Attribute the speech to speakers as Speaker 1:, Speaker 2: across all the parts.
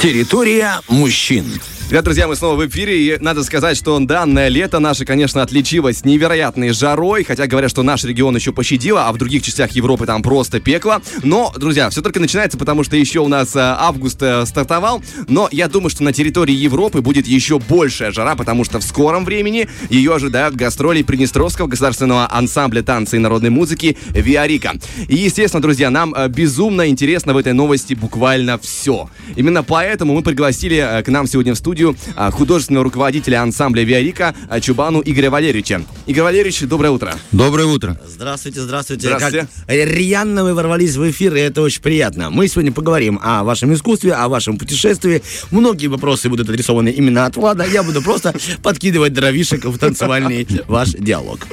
Speaker 1: Территория мужчин.
Speaker 2: Итак, друзья, мы снова в эфире, и надо сказать, что данное лето наше, конечно, отличилось невероятной жарой, хотя говорят, что наш регион еще пощадило, а в других частях Европы там просто пекло. Но, друзья, все только начинается, потому что еще у нас э, август э, стартовал, но я думаю, что на территории Европы будет еще большая жара, потому что в скором времени ее ожидают гастроли Приднестровского государственного ансамбля танца и народной музыки «Виарика». И, естественно, друзья, нам э, безумно интересно в этой новости буквально все. Именно поэтому мы пригласили к нам сегодня в студию студию а, художественного руководителя ансамбля «Виарика» а, Чубану Игоря Валерьевича. Игорь Валерьевич, доброе утро.
Speaker 3: Доброе утро.
Speaker 4: Здравствуйте, здравствуйте.
Speaker 2: Здравствуйте.
Speaker 4: Как рьяно вы ворвались в эфир, и это очень приятно. Мы сегодня поговорим о вашем искусстве, о вашем путешествии. Многие вопросы будут адресованы именно от Влада. Я буду просто подкидывать дровишек в танцевальный ваш диалог.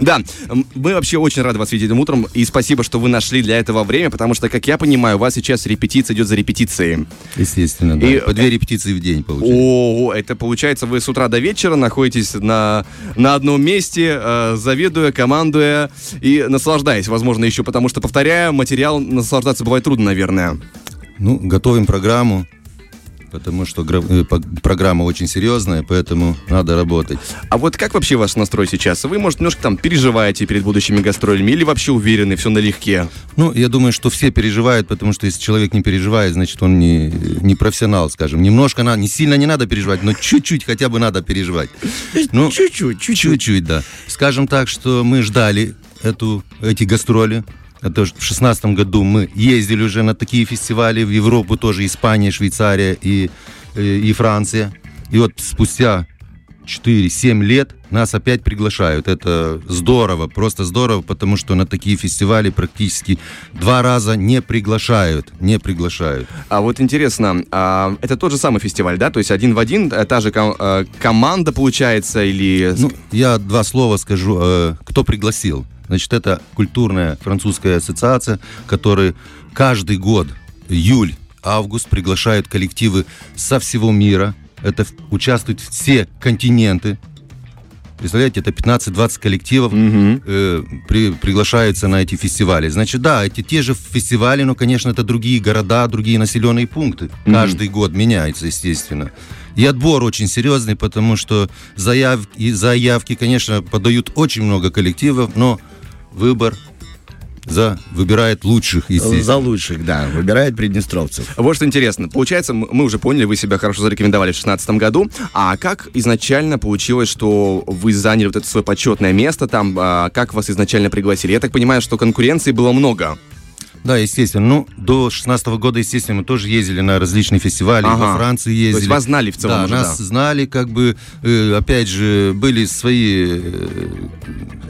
Speaker 2: Да, мы вообще очень рады вас видеть этим утром, и спасибо, что вы нашли для этого время, потому что, как я понимаю, у вас сейчас репетиция идет за репетицией.
Speaker 3: Естественно, да.
Speaker 2: И-
Speaker 3: По две репетиции в день получается.
Speaker 2: Ого, это получается, вы с утра до вечера находитесь на, на одном месте, э, заведуя, командуя и наслаждаясь, возможно, еще, потому что, повторяю, материал наслаждаться бывает трудно, наверное.
Speaker 3: Ну, готовим программу, потому что э, программа очень серьезная, поэтому надо работать.
Speaker 2: А вот как вообще ваш настрой сейчас? Вы, может, немножко там переживаете перед будущими гастролями или вообще уверены, все налегке?
Speaker 3: Ну, я думаю, что все переживают, потому что если человек не переживает, значит, он не, не профессионал, скажем. Немножко, надо, не сильно не надо переживать, но чуть-чуть хотя бы надо переживать. Ну,
Speaker 4: Чуть-чуть, чуть-чуть.
Speaker 3: Чуть-чуть, да. Скажем так, что мы ждали эту, эти гастроли. Это в шестнадцатом году мы ездили уже на такие фестивали в Европу, тоже Испания, Швейцария и, э, и Франция. И вот спустя 4-7 лет нас опять приглашают. Это здорово, просто здорово, потому что на такие фестивали практически два раза не приглашают. Не приглашают.
Speaker 2: А вот интересно, а, это тот же самый фестиваль, да? То есть один в один, э, та же ком- э, команда получается или...
Speaker 3: Ну, я два слова скажу. э, кто пригласил? Значит, это культурная французская ассоциация, которая каждый год, июль, август, приглашают коллективы со всего мира. Это участвуют все континенты. Представляете, это 15-20 коллективов э, при- приглашаются на эти фестивали. Значит, да, эти те же фестивали, но, конечно, это другие города, другие населенные пункты. Каждый год меняется, естественно. И отбор очень серьезный, потому что заяв- и заявки, конечно, подают очень много коллективов, но выбор за выбирает лучших, естественно.
Speaker 4: За лучших, да, выбирает приднестровцев.
Speaker 2: Вот что интересно. Получается, мы уже поняли, вы себя хорошо зарекомендовали в 2016 году. А как изначально получилось, что вы заняли вот это свое почетное место там? а, как вас изначально пригласили? Я так понимаю, что конкуренции было много.
Speaker 3: Да, естественно. Ну, до 16 года, естественно, мы тоже ездили на различные фестивали.
Speaker 2: Ага.
Speaker 3: Во Франции ездили.
Speaker 2: То есть вас знали в целом
Speaker 3: Да,
Speaker 2: уже,
Speaker 3: нас
Speaker 2: да.
Speaker 3: знали, как бы, э, опять же, были свои э,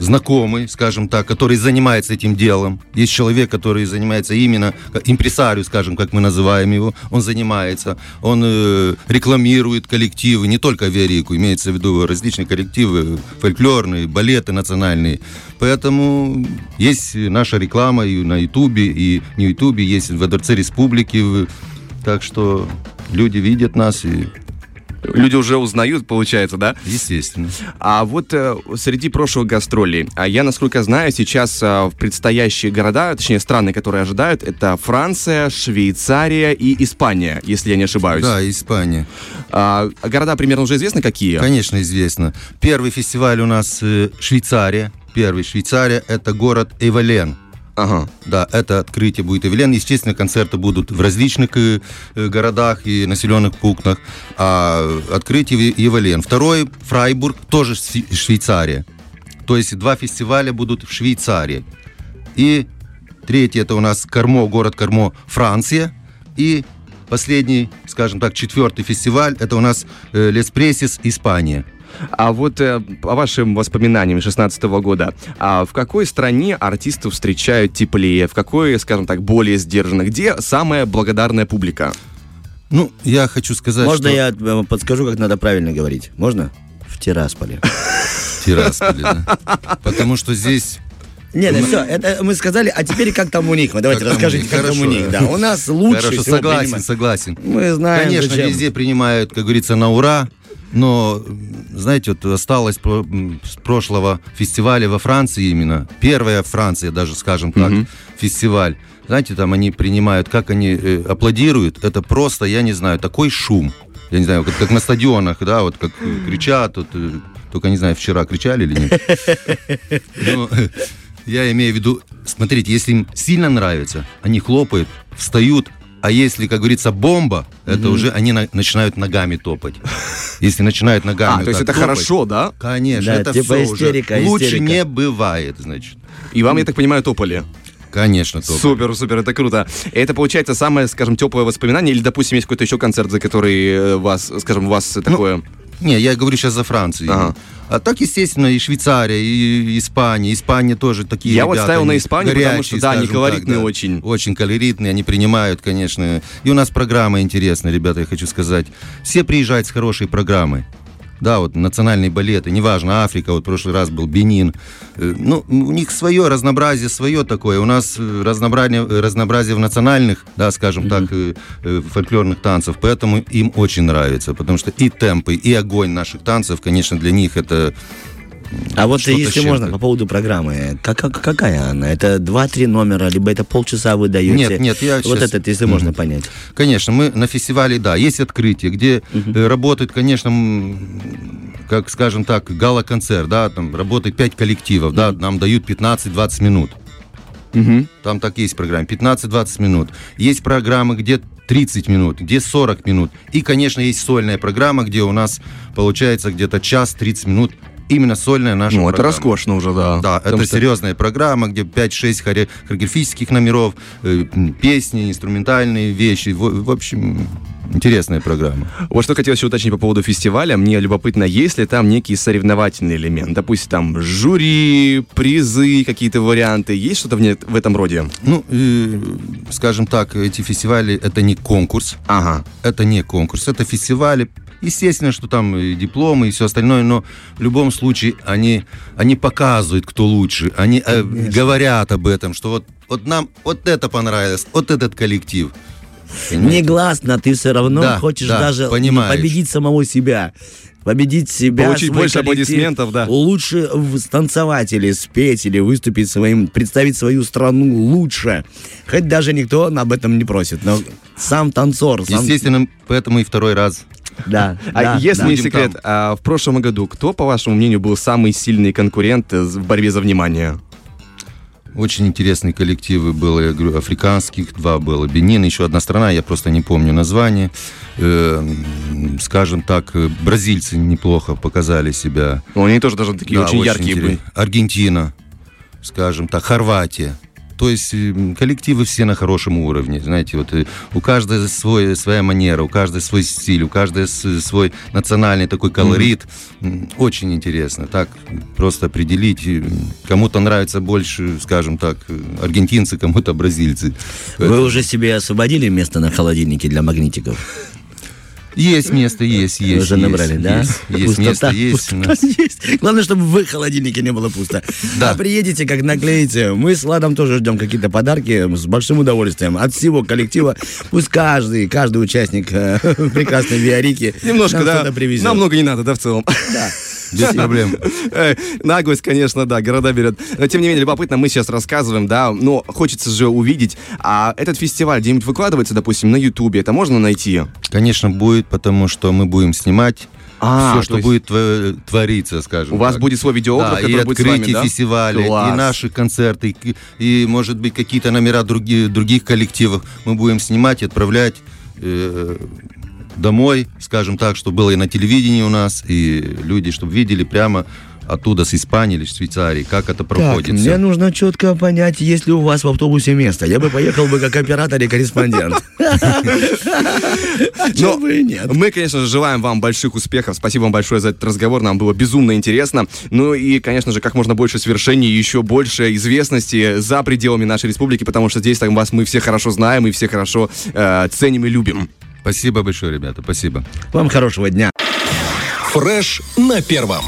Speaker 3: знакомые, скажем так, которые занимаются этим делом. Есть человек, который занимается именно, импресарию, скажем, как мы называем его. Он занимается, он э, рекламирует коллективы, не только Верику, имеется в виду различные коллективы, фольклорные, балеты национальные. Поэтому есть наша реклама и на Ютубе, и не Ютубе, есть в Дворце Республики. Так что люди видят нас, и
Speaker 2: Люди уже узнают, получается, да?
Speaker 3: естественно.
Speaker 2: А вот э, среди прошлых гастролей, а я, насколько знаю, сейчас э, в предстоящие города, точнее страны, которые ожидают, это Франция, Швейцария и Испания, если я не ошибаюсь.
Speaker 3: Да, Испания.
Speaker 2: А, города примерно уже известны какие?
Speaker 3: Конечно, известно. Первый фестиваль у нас э, Швейцария. Первый Швейцария – это город Эвален.
Speaker 2: Ага.
Speaker 3: Да, это открытие будет Эвелен. Естественно, концерты будут в различных э, э, городах и населенных пунктах. А открытие в Эвелен. Второй Фрайбург, тоже Шве- Швейцария. То есть два фестиваля будут в Швейцарии. И третий это у нас Кармо, город Кармо, Франция. И последний, скажем так, четвертый фестиваль, это у нас э, Леспресис, Испания.
Speaker 2: А вот э, по вашим воспоминаниям 16 года, а в какой стране артистов встречают теплее, в какой, скажем так, более сдержанно? Где самая благодарная публика?
Speaker 3: Ну, я хочу сказать,
Speaker 4: Можно
Speaker 3: что...
Speaker 4: я э, подскажу, как надо правильно говорить? Можно? В Тирасполе.
Speaker 3: Тирасполе, да. Потому что здесь
Speaker 4: Нет, все, это мы сказали, а теперь как там у них? Давайте
Speaker 3: Как
Speaker 4: расскажите, как там у них. Да, у нас лучше
Speaker 3: Хорошо, согласен,
Speaker 4: принимают.
Speaker 3: согласен.
Speaker 4: Мы знаем,
Speaker 3: Конечно,
Speaker 4: зачем.
Speaker 3: везде принимают, как говорится, на ура. Но, знаете, вот осталось про- с прошлого фестиваля во Франции именно. Первая Франция, даже, скажем так, фестиваль. знаете, там они принимают, как они э, аплодируют, это просто, я не знаю, такой шум. Я не знаю, как, как на стадионах, да, вот как э, кричат, вот, э, только не знаю, вчера кричали или нет. Но, э, я имею в виду, смотрите, если им сильно нравится, они хлопают, встают, а если, как говорится, бомба, это уже они на- начинают ногами топать. Если начинают ногами
Speaker 2: А, то есть это
Speaker 3: топать,
Speaker 2: хорошо, да?
Speaker 3: Конечно,
Speaker 4: Да,
Speaker 3: это
Speaker 4: типа
Speaker 3: все
Speaker 4: истерика,
Speaker 3: уже лучше
Speaker 4: истерика.
Speaker 3: не бывает, значит.
Speaker 2: И вам, я так понимаю, топали.
Speaker 3: Конечно, топ.
Speaker 2: Супер, супер, это круто. Это получается самое, скажем, теплое воспоминание, или, допустим, есть какой-то еще концерт, за который э, вас, скажем, у вас такое.
Speaker 3: Не, я говорю сейчас за Францию.
Speaker 2: Ага.
Speaker 3: А так, естественно, и Швейцария, и Испания. Испания тоже такие
Speaker 2: Я вот
Speaker 3: ребята,
Speaker 2: ставил на Испанию, потому
Speaker 3: горячие,
Speaker 2: что, да, они колоритные
Speaker 3: так, да.
Speaker 2: очень.
Speaker 3: Очень колоритные, они принимают, конечно. И у нас программа интересная, ребята, я хочу сказать. Все приезжают с хорошей программой. Да, вот национальные балеты, неважно, Африка, вот в прошлый раз был Бенин. Э, Ну, у них свое разнообразие, свое такое. У нас э, разнообразие, разнообразие в национальных, да, скажем так, э, э, фольклорных танцев, поэтому им очень нравится, потому что и темпы, и огонь наших танцев, конечно, для них это
Speaker 4: А вот если можно, по поводу программы, как, как- какая она? Это два-три номера, либо это полчаса вы даете?
Speaker 3: Нет, нет, я
Speaker 4: Вот
Speaker 3: щас-
Speaker 4: этот, если
Speaker 3: Мгм.
Speaker 4: можно понять.
Speaker 3: Конечно, мы на фестивале, да, есть открытие, где э, работает, конечно, как скажем так, гала-концерт, да, там работает 5 коллективов, да, нам дают 15-20 минут. Там так есть программа, 15-20 минут. Есть программы, где 30 минут, где 40 минут. И, конечно, есть сольная программа, где у нас получается где-то час 30 минут именно сольная наша
Speaker 2: Ну, это
Speaker 3: программа.
Speaker 2: роскошно уже, да.
Speaker 3: Да,
Speaker 2: Потому
Speaker 3: это
Speaker 2: что-
Speaker 3: серьезная программа, где 5-6 хоре- хореографических номеров, э, песни, инструментальные вещи. В, в общем, интересная программа.
Speaker 2: Вот что хотел еще уточнить по поводу фестиваля. Мне любопытно, есть ли там некий соревновательный элемент? Допустим, там жюри, призы, какие-то варианты. Есть что-то в, не- в этом роде?
Speaker 3: Ну, э, скажем так, эти фестивали это не конкурс.
Speaker 2: Ага.
Speaker 3: Это не конкурс, это фестивали. Естественно, что там и дипломы, и все остальное, но в любом случае они, они показывают, кто лучше. Они э, говорят об этом, что вот, вот нам вот это понравилось, вот этот коллектив. Понимаете?
Speaker 4: Негласно ты все равно
Speaker 3: Да,
Speaker 4: хочешь
Speaker 3: да,
Speaker 4: даже
Speaker 3: понимаешь.
Speaker 4: победить самого себя. Победить себя.
Speaker 2: Получить больше
Speaker 4: коллектив.
Speaker 2: аплодисментов, да.
Speaker 4: Лучше станцевать или спеть, или выступить своим, представить свою страну лучше. Хоть даже никто об этом не просит. Но сам танцор, сам...
Speaker 3: Естественно, поэтому и второй раз.
Speaker 4: Да,
Speaker 2: А если не секрет, а в прошлом году кто, по вашему мнению, был самый сильный конкурент в борьбе за внимание?
Speaker 3: Очень интересные коллективы было, я говорю, африканских два было, Бенин, еще одна страна, я просто не помню название. Э, скажем так, бразильцы неплохо показали себя.
Speaker 2: Ну, они тоже даже такие
Speaker 3: Да,
Speaker 2: очень, яркие
Speaker 3: интерес-
Speaker 2: были.
Speaker 3: Аргентина, скажем так, Хорватия. То есть э, коллективы все на хорошем уровне, знаете, вот э, у каждого свой, своя манера, у каждого свой стиль, у каждого с- свой национальный такой колорит. М, Очень интересно, так просто определить. э, Кому-то нравится больше, скажем так, э, аргентинцы, кому-то бразильцы.
Speaker 4: Вы уже себе освободили место на холодильнике для магнитиков?
Speaker 3: Есть место, есть, есть.
Speaker 4: Вы уже
Speaker 3: есть,
Speaker 4: набрали, да?
Speaker 3: Есть, есть место, есть.
Speaker 4: пустота есть. Главное, чтобы в холодильнике не было пусто.
Speaker 3: Да.
Speaker 4: А приедете, как наклеите. Мы с Ладом тоже ждем какие-то подарки с большим удовольствием. От всего коллектива. Пусть каждый, каждый участник э, прекрасной Виарики
Speaker 2: Немножко,
Speaker 4: нам
Speaker 2: да.
Speaker 4: привезет.
Speaker 2: Нам много не надо, да, в целом.
Speaker 4: Да.
Speaker 3: Без проблем.
Speaker 2: Наглость, конечно, да, города берет. Но, тем не менее, любопытно, мы сейчас рассказываем, да, но хочется же увидеть. А этот фестиваль где-нибудь выкладывается, допустим, на Ютубе, это можно найти?
Speaker 3: Конечно, будет, потому что мы будем снимать
Speaker 2: А,
Speaker 3: все,
Speaker 2: то
Speaker 3: что
Speaker 2: есть
Speaker 3: будет тво- твориться, скажем
Speaker 2: У вас
Speaker 3: так.
Speaker 2: будет свой видеограф,
Speaker 3: Да, и
Speaker 2: который будет с вами,
Speaker 3: открытие
Speaker 2: да?
Speaker 3: фестиваля,
Speaker 2: Класс.
Speaker 3: и наши концерты, и, и, может быть, какие-то номера други- других коллективов мы будем снимать и отправлять э, домой, скажем так, что было и на телевидении у нас, и люди, чтобы видели прямо оттуда, с Испании или Швейцарии, как это
Speaker 4: Так,
Speaker 3: проходит.
Speaker 4: мне
Speaker 3: всё.
Speaker 4: нужно четко понять, есть ли у вас в автобусе место. Я бы поехал бы как оператор и корреспондент.
Speaker 2: Но
Speaker 4: нет.
Speaker 2: Мы, конечно же, желаем вам больших успехов. Спасибо вам большое за этот разговор. Нам было безумно интересно. Ну и, конечно же, как можно больше свершений, еще больше известности за пределами нашей республики, потому что здесь там вас мы все хорошо знаем и все хорошо э, ценим и любим.
Speaker 3: Спасибо большое, ребята, спасибо.
Speaker 4: Вам хорошего дня.
Speaker 1: Фреш на первом.